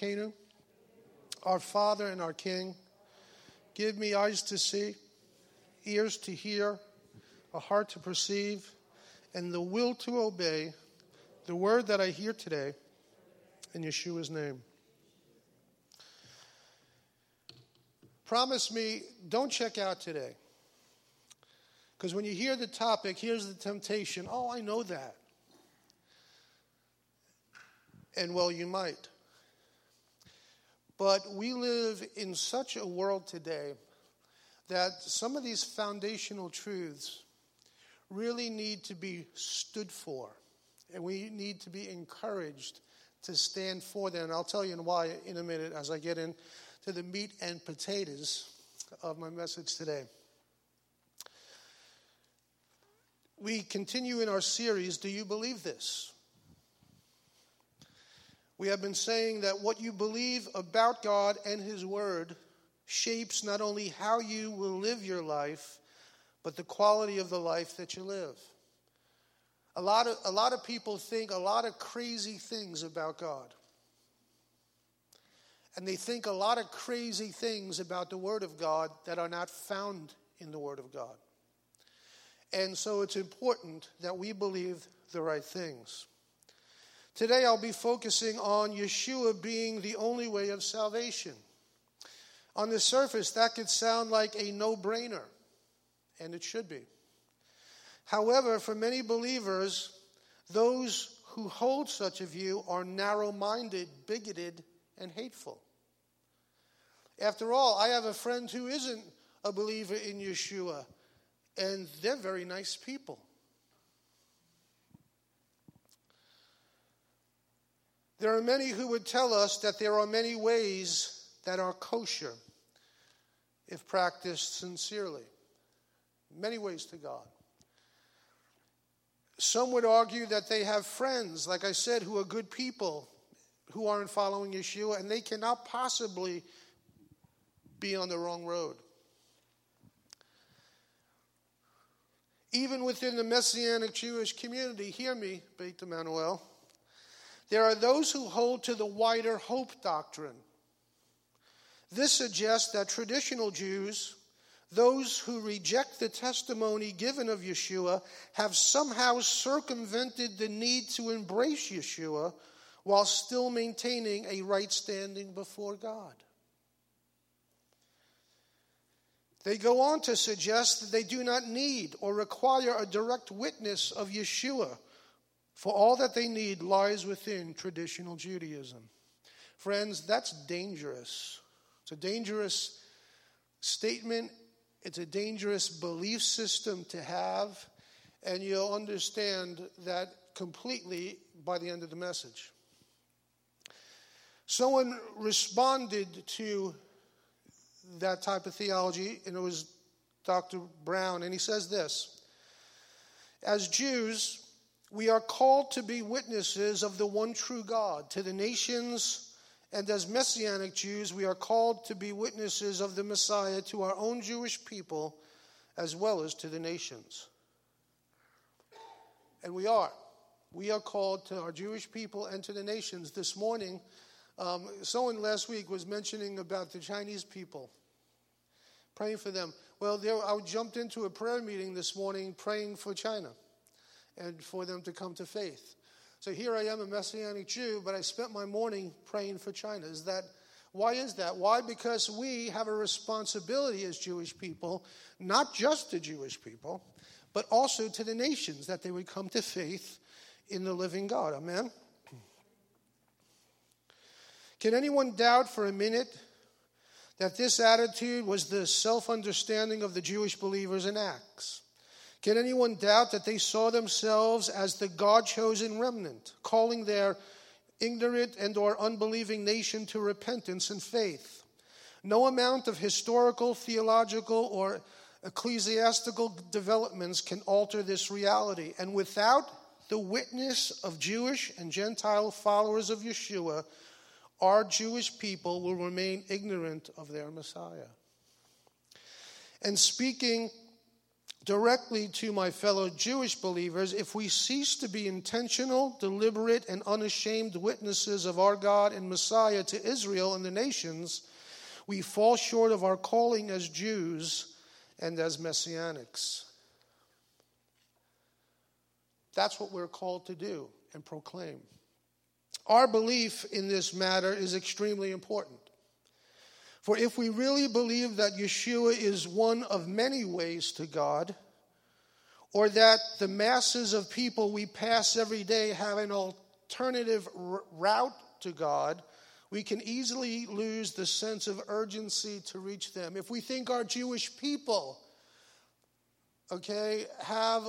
Elokeinu, our Father and our King, give me eyes to see, ears to hear, a heart to perceive, and the will to obey the word that I hear today in Yeshua's name. Promise me, don't check out today. Because when you hear the topic, here's the temptation oh, I know that. And well, you might. But we live in such a world today that some of these foundational truths really need to be stood for. And we need to be encouraged to stand for them. And I'll tell you why in a minute as I get into the meat and potatoes of my message today. We continue in our series, Do You Believe This? We have been saying that what you believe about God and His Word shapes not only how you will live your life, but the quality of the life that you live. A lot of, a lot of people think a lot of crazy things about God. And they think a lot of crazy things about the Word of God that are not found in the Word of God. And so it's important that we believe the right things. Today I'll be focusing on Yeshua being the only way of salvation. On the surface, that could sound like a no brainer, and it should be. However, for many believers, those who hold such a view are narrow minded, bigoted, and hateful. After all, I have a friend who isn't a believer in Yeshua, and they're very nice people. There are many who would tell us that there are many ways that are kosher if practiced sincerely. Many ways to God. Some would argue that they have friends, like I said, who are good people who aren't following Yeshua, and they cannot possibly be on the wrong road. Even within the Messianic Jewish community, hear me, Beit Emmanuel there are those who hold to the wider hope doctrine. This suggests that traditional Jews, those who reject the testimony given of Yeshua, have somehow circumvented the need to embrace Yeshua while still maintaining a right standing before God. They go on to suggest that they do not need or require a direct witness of Yeshua for all that they need lies within traditional Judaism. Friends, that's dangerous. It's a dangerous statement, it's a dangerous belief system to have, and you'll understand that completely by the end of the message. Someone responded to that type of theology, and it was Dr. Brown, and he says this As Jews, we are called to be witnesses of the one true God to the nations, and as Messianic Jews, we are called to be witnesses of the Messiah to our own Jewish people as well as to the nations. And we are. We are called to our Jewish people and to the nations. This morning, um, someone last week was mentioning about the Chinese people, praying for them. Well, there, I jumped into a prayer meeting this morning praying for China and for them to come to faith. So here I am, a Messianic Jew, but I spent my morning praying for China. Is that why is that? Why? Because we have a responsibility as Jewish people, not just to Jewish people, but also to the nations, that they would come to faith in the living God. Amen? Can anyone doubt for a minute that this attitude was the self understanding of the Jewish believers in Acts? Can anyone doubt that they saw themselves as the God chosen remnant, calling their ignorant and or unbelieving nation to repentance and faith? No amount of historical, theological, or ecclesiastical developments can alter this reality. And without the witness of Jewish and Gentile followers of Yeshua, our Jewish people will remain ignorant of their Messiah. And speaking directly to my fellow Jewish believers, if we cease to be intentional, deliberate, and unashamed witnesses of our God and Messiah to Israel and the nations, we fall short of our calling as Jews and as Messianics. That's what we're called to do and proclaim. Our belief in this matter is extremely important. For if we really believe that Yeshua is one of many ways to God, or that the masses of people we pass every day have an alternative route to God, we can easily lose the sense of urgency to reach them. If we think our Jewish people, okay, have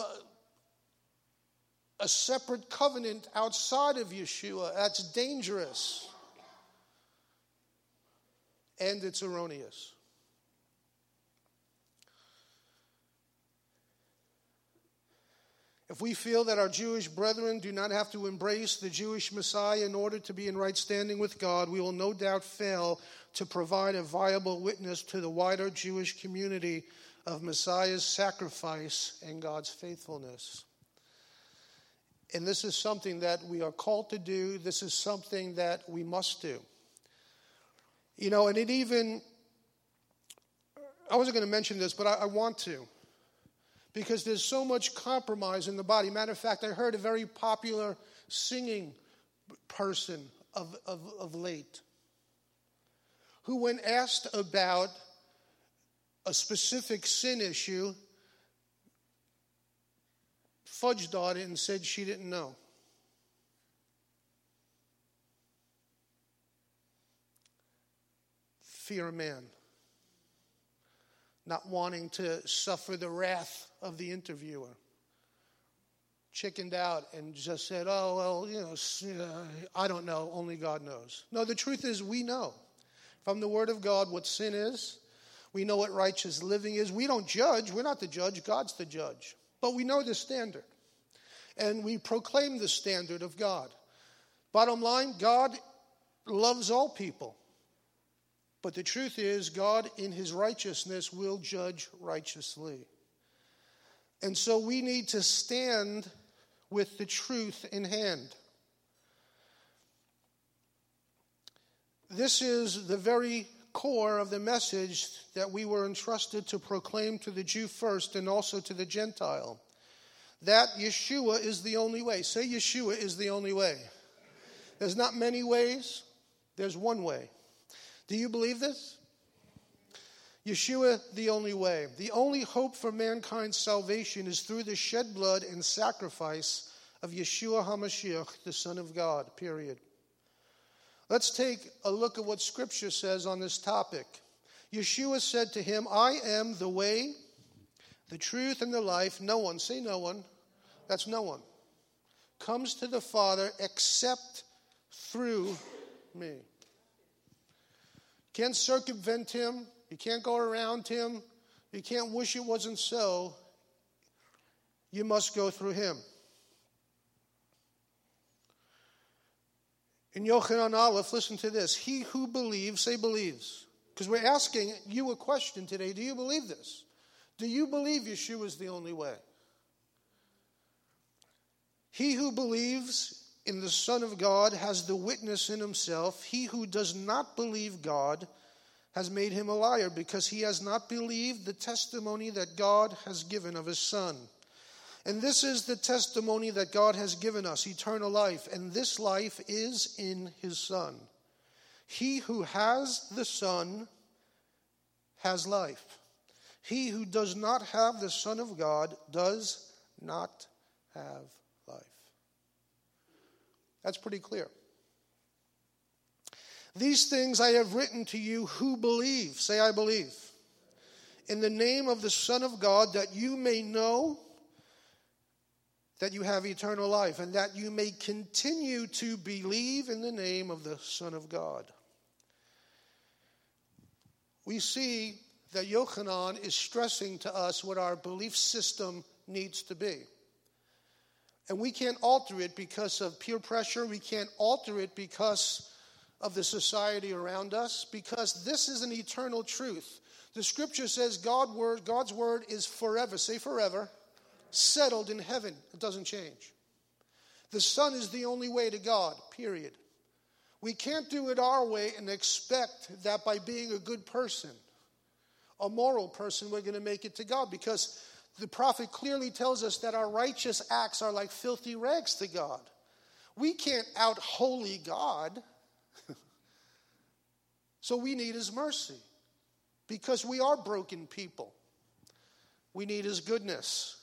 a separate covenant outside of Yeshua, that's dangerous and it's erroneous. If we feel that our Jewish brethren do not have to embrace the Jewish Messiah in order to be in right standing with God, we will no doubt fail to provide a viable witness to the wider Jewish community of Messiah's sacrifice and God's faithfulness. And this is something that we are called to do, this is something that we must do. You know, and it even, I wasn't going to mention this, but I, I want to. Because there's so much compromise in the body. Matter of fact, I heard a very popular singing person of, of, of late who, when asked about a specific sin issue, fudged on it and said she didn't know. Fear of man, not wanting to suffer the wrath of the interviewer. Chickened out and just said, Oh, well, you know, uh, I don't know, only God knows. No, the truth is, we know from the Word of God what sin is. We know what righteous living is. We don't judge, we're not the judge, God's the judge. But we know the standard. And we proclaim the standard of God. Bottom line, God loves all people. But the truth is, God, in his righteousness, will judge righteously. And so we need to stand with the truth in hand. This is the very core of the message that we were entrusted to proclaim to the Jew first and also to the Gentile. That Yeshua is the only way. Say, Yeshua is the only way. There's not many ways, there's one way. Do you believe this? Yeshua, the only way. The only hope for mankind's salvation is through the shed blood and sacrifice of Yeshua HaMashiach, the Son of God, period. Let's take a look at what Scripture says on this topic. Yeshua said to him, I am the way, the truth, and the life. No one, say no one, that's no one, comes to the Father except through me. Can't circumvent him. You can't go around him. You can't wish it wasn't so. You must go through him. In Yochanan Aleph, listen to this. He who believes, say believes. Because we're asking you a question today. Do you believe this? Do you believe Yeshua is the only way? He who believes in the Son of God has the witness in himself. He who does not believe God has made him a liar because he has not believed the testimony that God has given of his Son. And this is the testimony that God has given us eternal life, and this life is in his Son. He who has the Son has life. He who does not have the Son of God does not have that's pretty clear. These things I have written to you who believe. Say, I believe. In the name of the Son of God, that you may know that you have eternal life, and that you may continue to believe in the name of the Son of God. We see that Yochanan is stressing to us what our belief system needs to be. And we can't alter it because of peer pressure. We can't alter it because of the society around us, because this is an eternal truth. The scripture says God word, God's word is forever, say forever, settled in heaven. It doesn't change. The Son is the only way to God, period. We can't do it our way and expect that by being a good person, a moral person, we're going to make it to God because the prophet clearly tells us that our righteous acts are like filthy rags to God. We can't out holy God. so we need his mercy because we are broken people. We need his goodness,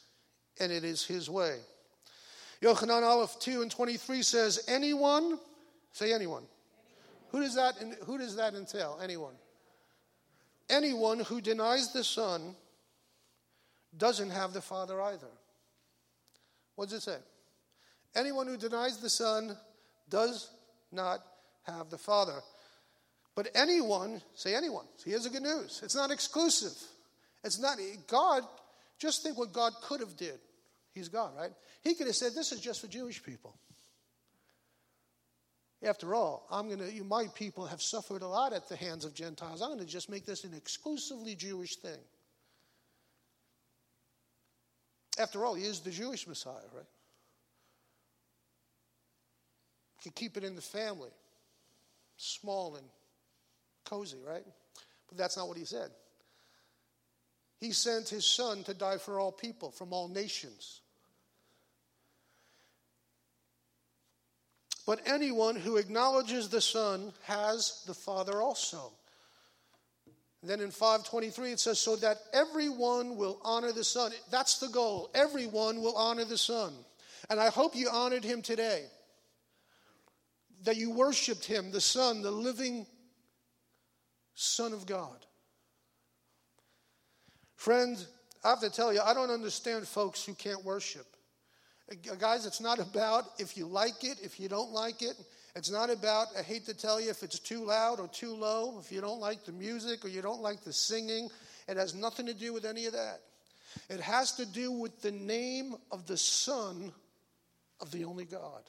and it is his way. Yochanan Aleph 2 and 23 says, Anyone, say anyone. Who does that, who does that entail? Anyone. Anyone who denies the Son doesn't have the Father either. What does it say? Anyone who denies the Son does not have the Father. But anyone, say anyone, see, here's the good news. It's not exclusive. It's not, God, just think what God could have did. He's God, right? He could have said, this is just for Jewish people. After all, I'm to, you, my people have suffered a lot at the hands of Gentiles. I'm to just make this an exclusively Jewish thing. After all, he is the Jewish Messiah, right? Could keep it in the family, small and cozy, right? But that's not what he said. He sent his son to die for all people from all nations. But anyone who acknowledges the Son has the Father also. Then in 523 it says, so that everyone will honor the Son. That's the goal. Everyone will honor the Son. And I hope you honored him today. That you worshiped him, the Son, the living Son of God. Friend, I have to tell you, I don't understand folks who can't worship. Guys, it's not about if you like it, if you don't like it. It's not about, I hate to tell you, if it's too loud or too low, if you don't like the music or you don't like the singing. It has nothing to do with any of that. It has to do with the name of the Son of the only God.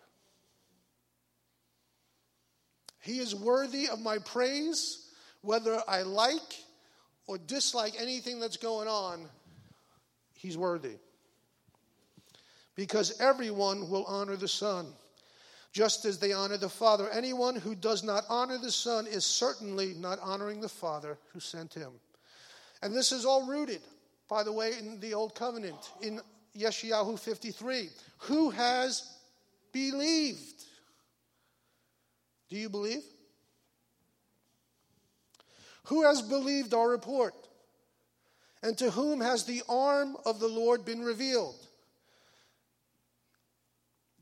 He is worthy of my praise whether I like or dislike anything that's going on, he's worthy. Because everyone will honor the Son, just as they honor the Father. Anyone who does not honor the Son is certainly not honoring the Father who sent him. And this is all rooted, by the way, in the Old Covenant, in Yeshayahu 53. Who has believed? Do you believe? Who has believed our report? And to whom has the arm of the Lord been revealed?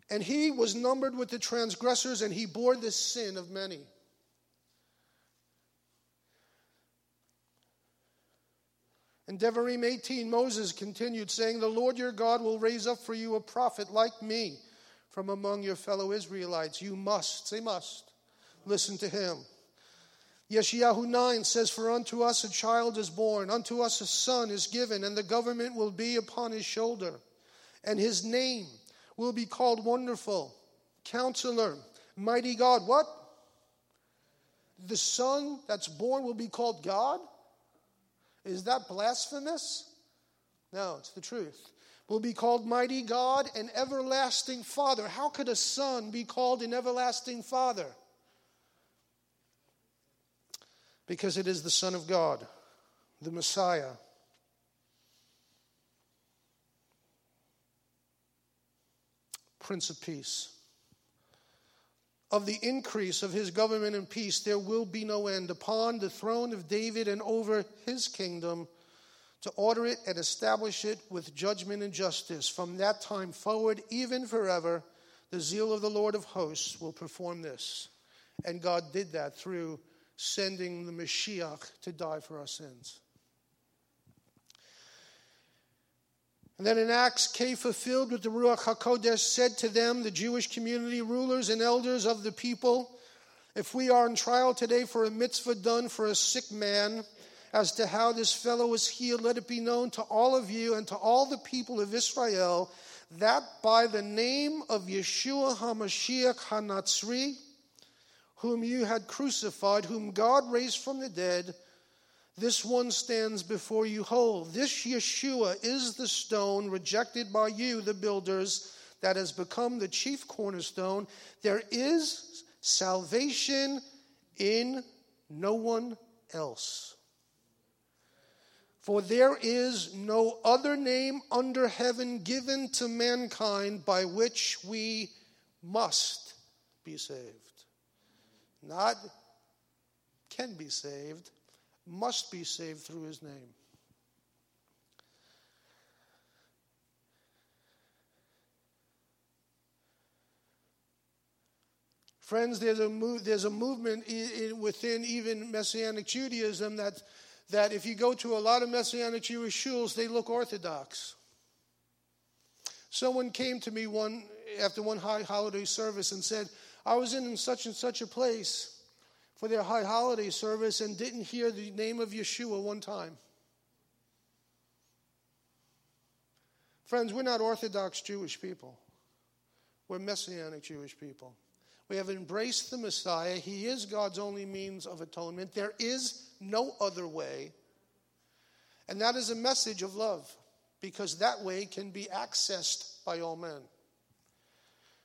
And he was numbered with the transgressors, and he bore the sin of many. In Devarim 18, Moses continued saying, The Lord your God will raise up for you a prophet like me from among your fellow Israelites. You must, say must, listen to him. Yeshayahu 9 says, For unto us a child is born, unto us a son is given, and the government will be upon his shoulder. And his name will be called Wonderful, Counselor, Mighty God. What? The son that's born will be called God? Is that blasphemous? No, it's the truth. Will be called Mighty God and Everlasting Father. How could a son be called an Everlasting Father? because it is the Son of God, the Messiah. Prince of Peace. Of the increase of his government and peace, there will be no end upon the throne of David and over his kingdom to order it and establish it with judgment and justice. From that time forward, even forever, the zeal of the Lord of hosts will perform this. And God did that through sending the Mashiach to die for our sins. And then in Acts, Kepha, filled with the Ruach HaKodesh, said to them, the Jewish community, rulers and elders of the people, if we are in trial today for a mitzvah done for a sick man, as to how this fellow was healed, let it be known to all of you and to all the people of Israel that by the name of Yeshua HaMashiach HaNatzri, whom you had crucified, whom God raised from the dead, This one stands before you whole. This Yeshua is the stone rejected by you, the builders, that has become the chief cornerstone. There is salvation in no one else. For there is no other name under heaven given to mankind by which we must be saved. Not can be saved, must be saved through his name. Friends, there's a, move, there's a movement in, in, within even Messianic Judaism that, that if you go to a lot of Messianic Jewish schools, they look Orthodox. Someone came to me one after one high holiday service and said, I was in such and such a place for their high holiday service and didn't hear the name of Yeshua one time. Friends, we're not Orthodox Jewish people. We're Messianic Jewish people. We have embraced the Messiah. He is God's only means of atonement. There is no other way. And that is a message of love because that way can be accessed by all men.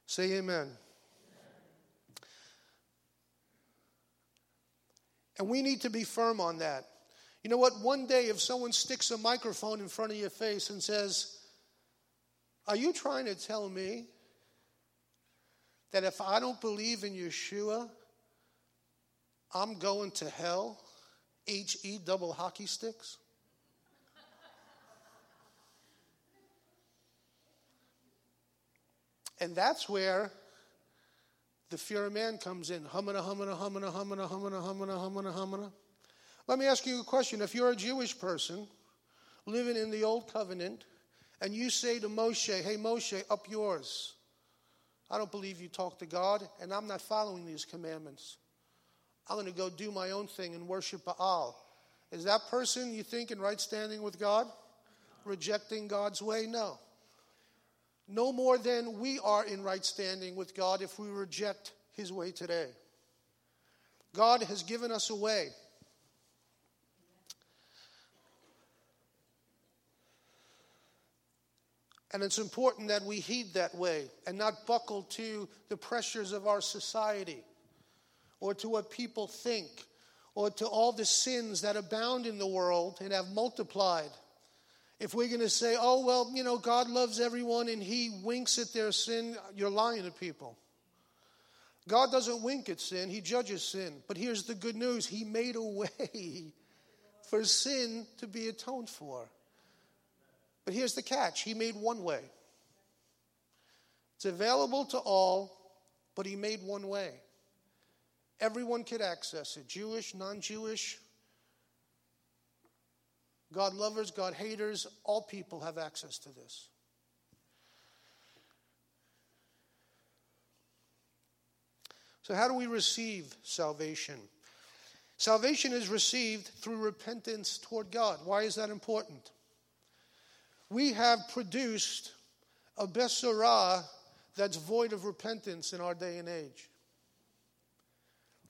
Say amen. And we need to be firm on that. You know what? One day, if someone sticks a microphone in front of your face and says, Are you trying to tell me that if I don't believe in Yeshua, I'm going to hell? H E double hockey sticks? and that's where the fear of man comes in. Humana, humana, humana, humana, humana, humana, humana, humana. Let me ask you a question. If you're a Jewish person living in the old covenant, and you say to Moshe, Hey, Moshe, up yours. I don't believe you talk to God, and I'm not following these commandments. I'm going to go do my own thing and worship Baal. Is that person, you think, in right standing with God? Rejecting God's way? No no more than we are in right standing with God if we reject His way today. God has given us a way. And it's important that we heed that way and not buckle to the pressures of our society or to what people think or to all the sins that abound in the world and have multiplied if we're going to say, oh, well, you know, God loves everyone and he winks at their sin, you're lying to people. God doesn't wink at sin, he judges sin. But here's the good news He made a way for sin to be atoned for. But here's the catch He made one way. It's available to all, but He made one way. Everyone could access it Jewish, non Jewish, God lovers, God haters, all people have access to this. So, how do we receive salvation? Salvation is received through repentance toward God. Why is that important? We have produced a Besorah that's void of repentance in our day and age.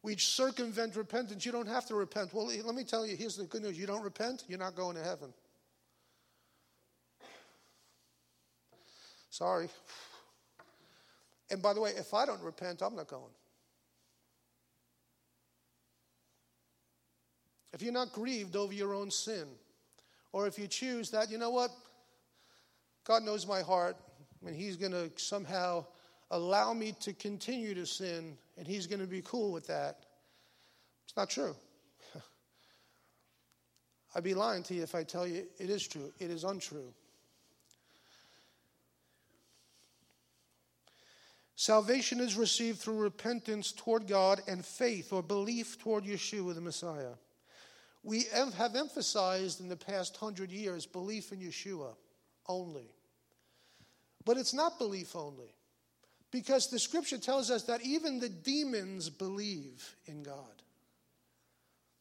We circumvent repentance. You don't have to repent. Well, let me tell you here's the good news you don't repent, you're not going to heaven. Sorry. And by the way, if I don't repent, I'm not going. If you're not grieved over your own sin, or if you choose that, you know what? God knows my heart, and He's going to somehow allow me to continue to sin and he's going to be cool with that. It's not true. I'd be lying to you if I tell you it is true. It is untrue. Salvation is received through repentance toward God and faith or belief toward Yeshua the Messiah. We have emphasized in the past hundred years belief in Yeshua only. But it's not belief only. Because the scripture tells us that even the demons believe in God.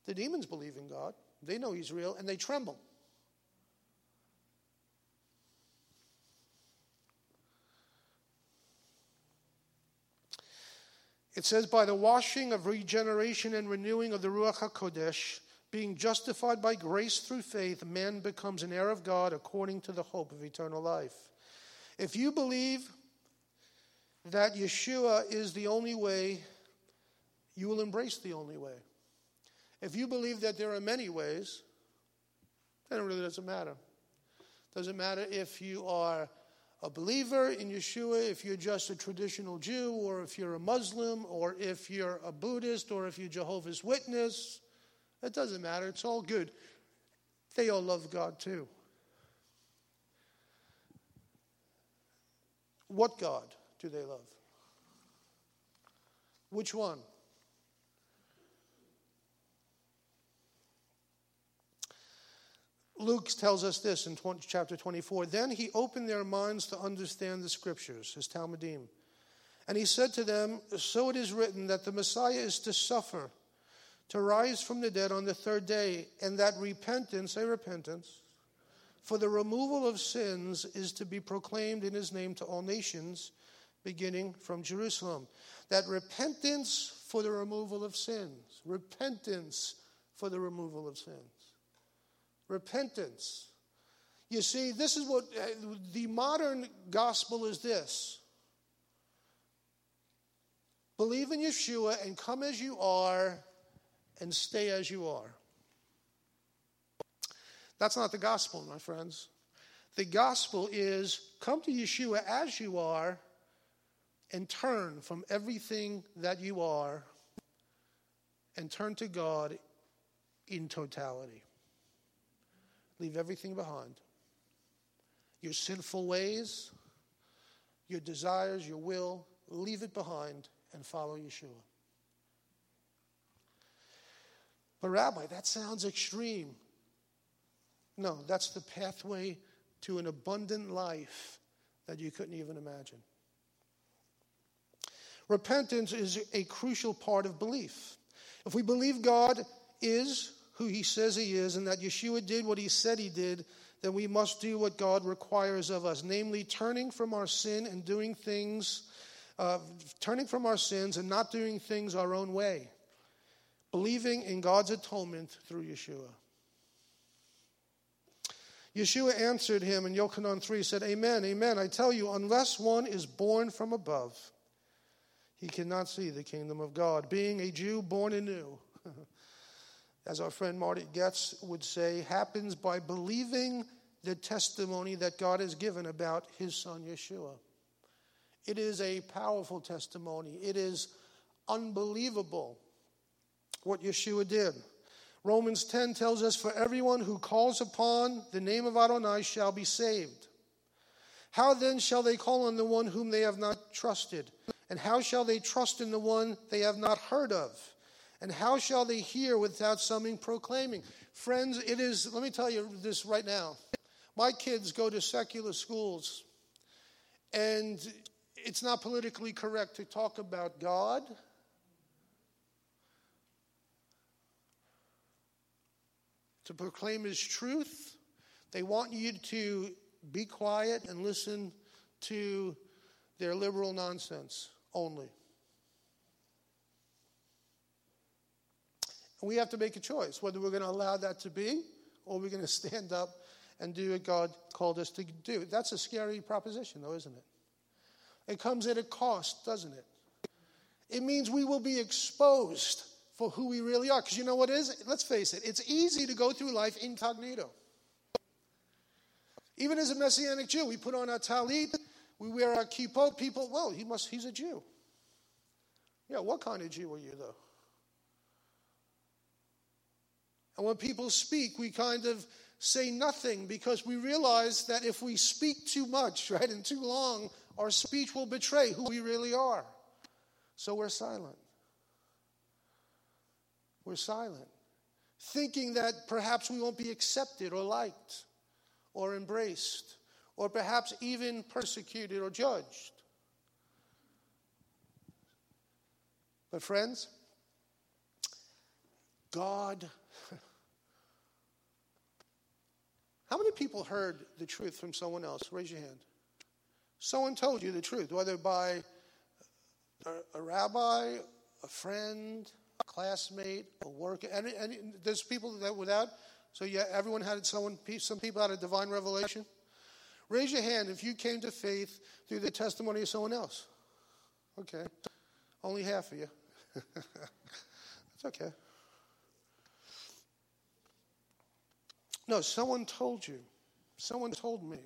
The demons believe in God, they know He's real, and they tremble. It says, by the washing of regeneration and renewing of the Ruach HaKodesh, being justified by grace through faith, man becomes an heir of God according to the hope of eternal life. If you believe that Yeshua is the only way, you will embrace the only way. If you believe that there are many ways, then it really doesn't matter. Doesn't matter if you are a believer in Yeshua, if you're just a traditional Jew, or if you're a Muslim, or if you're a Buddhist, or if you're Jehovah's Witness. It doesn't matter. It's all good. They all love God too. What God do they love? Which one? Luke tells us this in 20, chapter 24. Then he opened their minds to understand the scriptures, his Talmidim. And he said to them, So it is written that the Messiah is to suffer, to rise from the dead on the third day, and that repentance, a repentance, for the removal of sins is to be proclaimed in his name to all nations, beginning from Jerusalem. That repentance for the removal of sins, repentance for the removal of sins repentance. You see, this is what uh, the modern gospel is this believe in Yeshua and come as you are and stay as you are. That's not the gospel, my friends. The gospel is come to Yeshua as you are and turn from everything that you are and turn to God in totality. Leave everything behind. Your sinful ways, your desires, your will, leave it behind and follow Yeshua. But, Rabbi, that sounds extreme. No, that's the pathway to an abundant life that you couldn't even imagine. Repentance is a crucial part of belief. If we believe God is who he says he is and that Yeshua did what he said he did, then we must do what God requires of us, namely turning from our sin and doing things, uh, turning from our sins and not doing things our own way, believing in God's atonement through Yeshua. Yeshua answered him in Yochanan 3 said, Amen, amen. I tell you, unless one is born from above, he cannot see the kingdom of God. Being a Jew born anew, as our friend Marty Goetz would say, happens by believing the testimony that God has given about his son Yeshua. It is a powerful testimony. It is unbelievable what Yeshua did. Romans 10 tells us, For everyone who calls upon the name of Adonai shall be saved. How then shall they call on the one whom they have not trusted? And how shall they trust in the one they have not heard of? And how shall they hear without something proclaiming? Friends, it is, let me tell you this right now. My kids go to secular schools, and it's not politically correct to talk about God. To proclaim His truth. They want you to be quiet and listen to their liberal nonsense only. And we have to make a choice whether we're going to allow that to be or we're going to stand up and do what God called us to do. That's a scary proposition, though, isn't it? It comes at a cost, doesn't it? It means we will be exposed for who we really are. Because you know what is? Let's face it, it's easy to go through life incognito. Even as a Messianic Jew, we put on our talit, we wear our kippot. People, well, he must, he's a Jew. Yeah, what kind of Jew are you, though? And when people speak, we kind of say nothing because we realize that if we speak too much, right, and too long, our speech will betray who we really are. So we're silent. We're silent, thinking that perhaps we won't be accepted or liked or embraced or perhaps even persecuted or judged. But, friends, God How many people heard the truth from someone else? Raise your hand. Someone told you the truth, whether by a, a rabbi, a friend, a classmate, a worker, and, and there's people that without. So yeah, everyone had someone. Some people had a divine revelation. Raise your hand if you came to faith through the testimony of someone else. Okay, only half of you. That's okay. No, someone told you. Someone told me.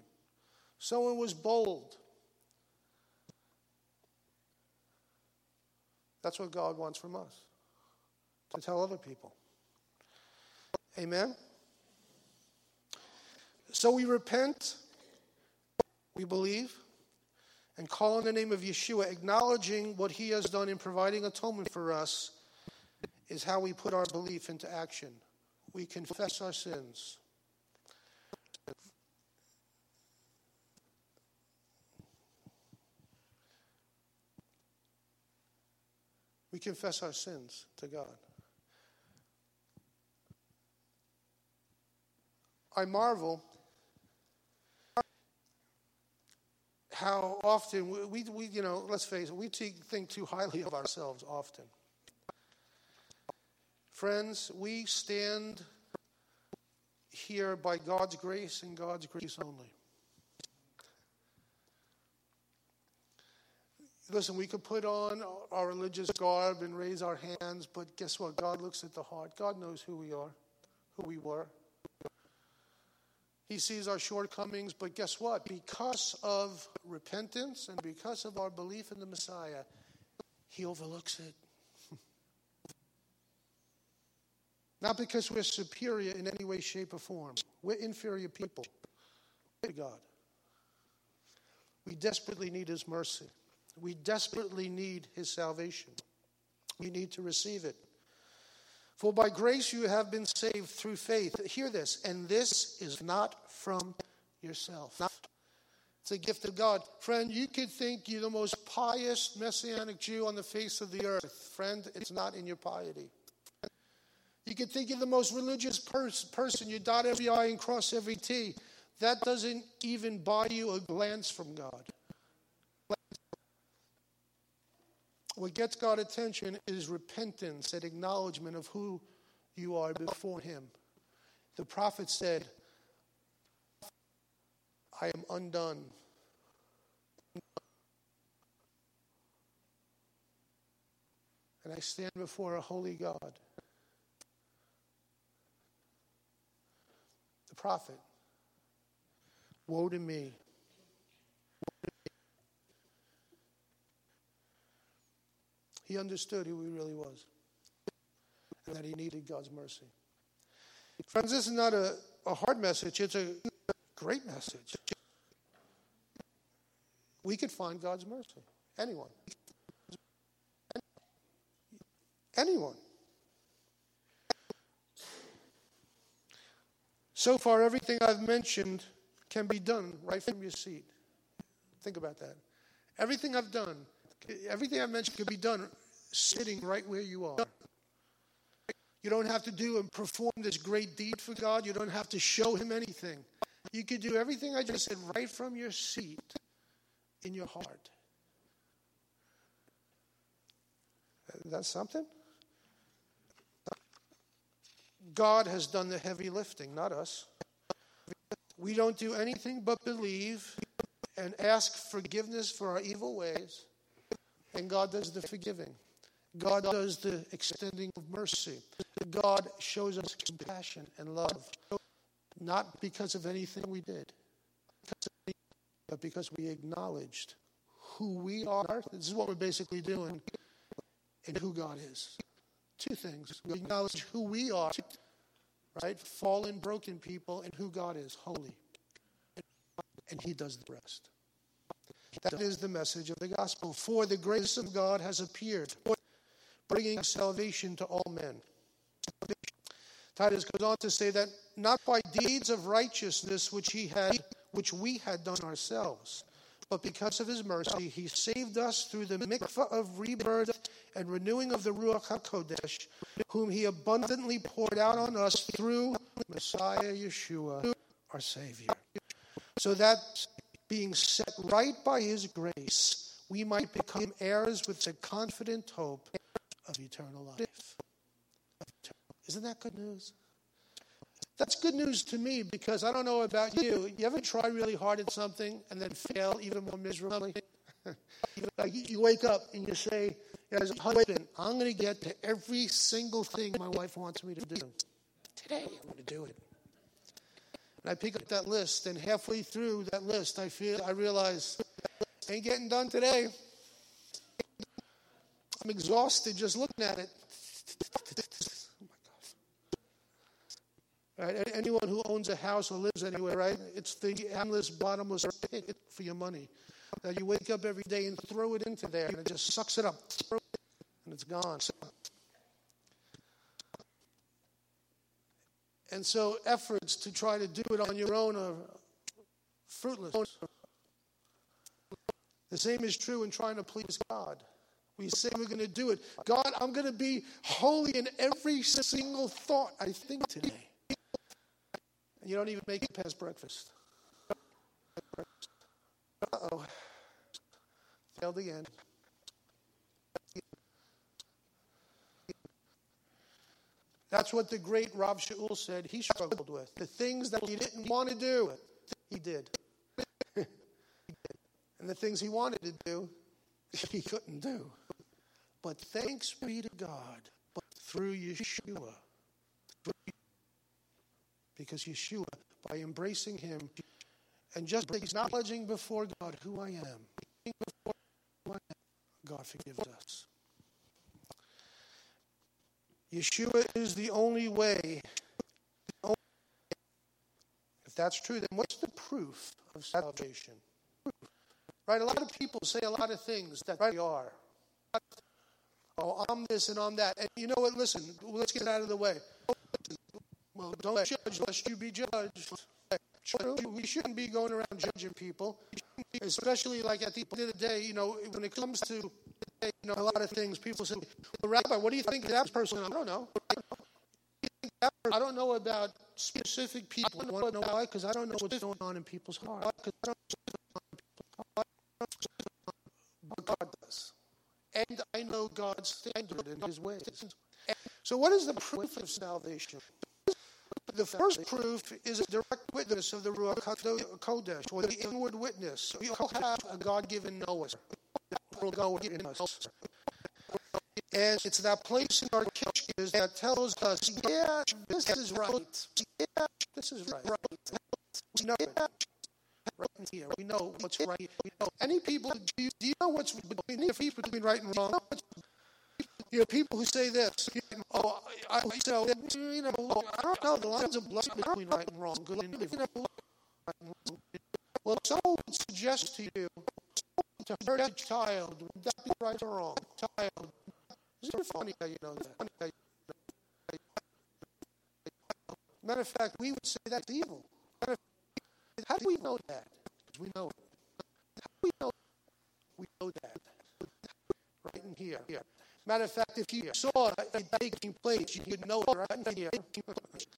Someone was bold. That's what God wants from us to tell other people. Amen? So we repent, we believe, and call on the name of Yeshua, acknowledging what he has done in providing atonement for us, is how we put our belief into action. We confess our sins. We confess our sins to God. I marvel how often we, we, you know, let's face it, we think too highly of ourselves often. Friends, we stand here by God's grace and God's grace only. Listen, we could put on our religious garb and raise our hands, but guess what? God looks at the heart. God knows who we are, who we were. He sees our shortcomings, but guess what? Because of repentance and because of our belief in the Messiah, He overlooks it. Not because we're superior in any way, shape, or form. We're inferior people to God. We desperately need His mercy. We desperately need his salvation. We need to receive it. For by grace you have been saved through faith. Hear this, and this is not from yourself. It's a gift of God. Friend, you could think you're the most pious messianic Jew on the face of the earth. Friend, it's not in your piety. You could think you're the most religious pers- person. You dot every I and cross every T. That doesn't even buy you a glance from God. What gets God's attention is repentance and acknowledgement of who you are before Him. The prophet said, I am undone. And I stand before a holy God. The prophet, woe to me. He understood who he really was and that he needed God's mercy. Friends, this is not a, a hard message, it's a great message. We could find God's mercy. Anyone. Anyone. So far, everything I've mentioned can be done right from your seat. Think about that. Everything I've done Everything I mentioned could be done sitting right where you are. You don't have to do and perform this great deed for God. You don't have to show Him anything. You could do everything I just said right from your seat in your heart. That's something? God has done the heavy lifting, not us. We don't do anything but believe and ask forgiveness for our evil ways and God does the forgiving. God does the extending of mercy. God shows us compassion and love, not because of anything we did, but because we acknowledged who we are. This is what we're basically doing, and who God is. Two things. We acknowledge who we are, right? Fallen, broken people, and who God is, holy. And He does the rest. That is the message of the gospel. For the grace of God has appeared, bringing salvation to all men. Titus goes on to say that not by deeds of righteousness which he had which we had done ourselves, but because of his mercy he saved us through the mikvah of rebirth and renewing of the Ruach HaKodesh, whom he abundantly poured out on us through Messiah Yeshua, our Savior. So that being set right by his grace, we might become heirs with the confident hope of eternal life. Isn't that good news? That's good news to me because I don't know about you. You ever try really hard at something and then fail even more miserably? like you wake up and you say, as a husband, I'm going to get to every single thing my wife wants me to do. Today, I'm going to do it. And I pick up that list, and halfway through that list, I feel I realize ain't getting done today. I'm exhausted just looking at it. Oh right? Anyone who owns a house or lives anywhere, right? It's the endless, bottomless pit for your money. That you wake up every day and throw it into there, and it just sucks it up, and it's gone. And so, efforts to try to do it on your own are fruitless. The same is true in trying to please God. We say we're going to do it. God, I'm going to be holy in every single thought I think today. And you don't even make it past breakfast. Uh oh. Failed again. That's what the great Rav Shaul said he struggled with. The things that he didn't want to do, he did. and the things he wanted to do, he couldn't do. But thanks be to God through Yeshua because Yeshua, by embracing Him and just acknowledging before God who I am, God forgives us. Yeshua is the only way. If that's true, then what's the proof of salvation? Right? A lot of people say a lot of things that they are. Oh, I'm this and I'm that. And you know what? Listen, let's get out of the way. Well, don't judge lest you be judged. True, we shouldn't be going around judging people, especially like at the end of the day. You know, when it comes to you know a lot of things, people say, "Well, Rabbi, what do you think of that person?" I don't know. I don't know about specific people. I don't know why? Because I don't know what's going on in people's hearts. But God does, and I know God's standard and His ways. So, what is the proof of salvation? The first proof is a direct witness of the Ruach Kodesh, or the inward witness. We all have a God given knowledge will go in us. And it's that place in our kitchen that tells us, yeah, this is right. Yeah, this is right. We know. Right here. We know what's right. We know. Any people, do you, do you know what's between between right and wrong? You know, people who say this, oh, I, so, you know, I don't know, the lines of blood between right and wrong, good and. Well, someone would suggest to you to hurt a child, would that be right or wrong? Child. Isn't it funny how you know that? Matter of fact, we would say that's evil. How do we know that? Because we know it. How do we know? We know that. Right in here. Matter of fact, if you saw it taking place, you would know it right in here.